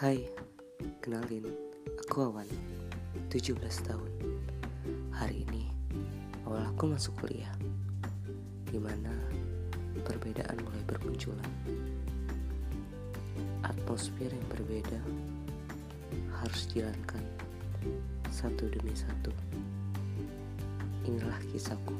Hai, kenalin, aku Awan, 17 tahun. Hari ini, awal aku masuk kuliah, di mana perbedaan mulai bermunculan. Atmosfer yang berbeda harus dijalankan satu demi satu. Inilah kisahku.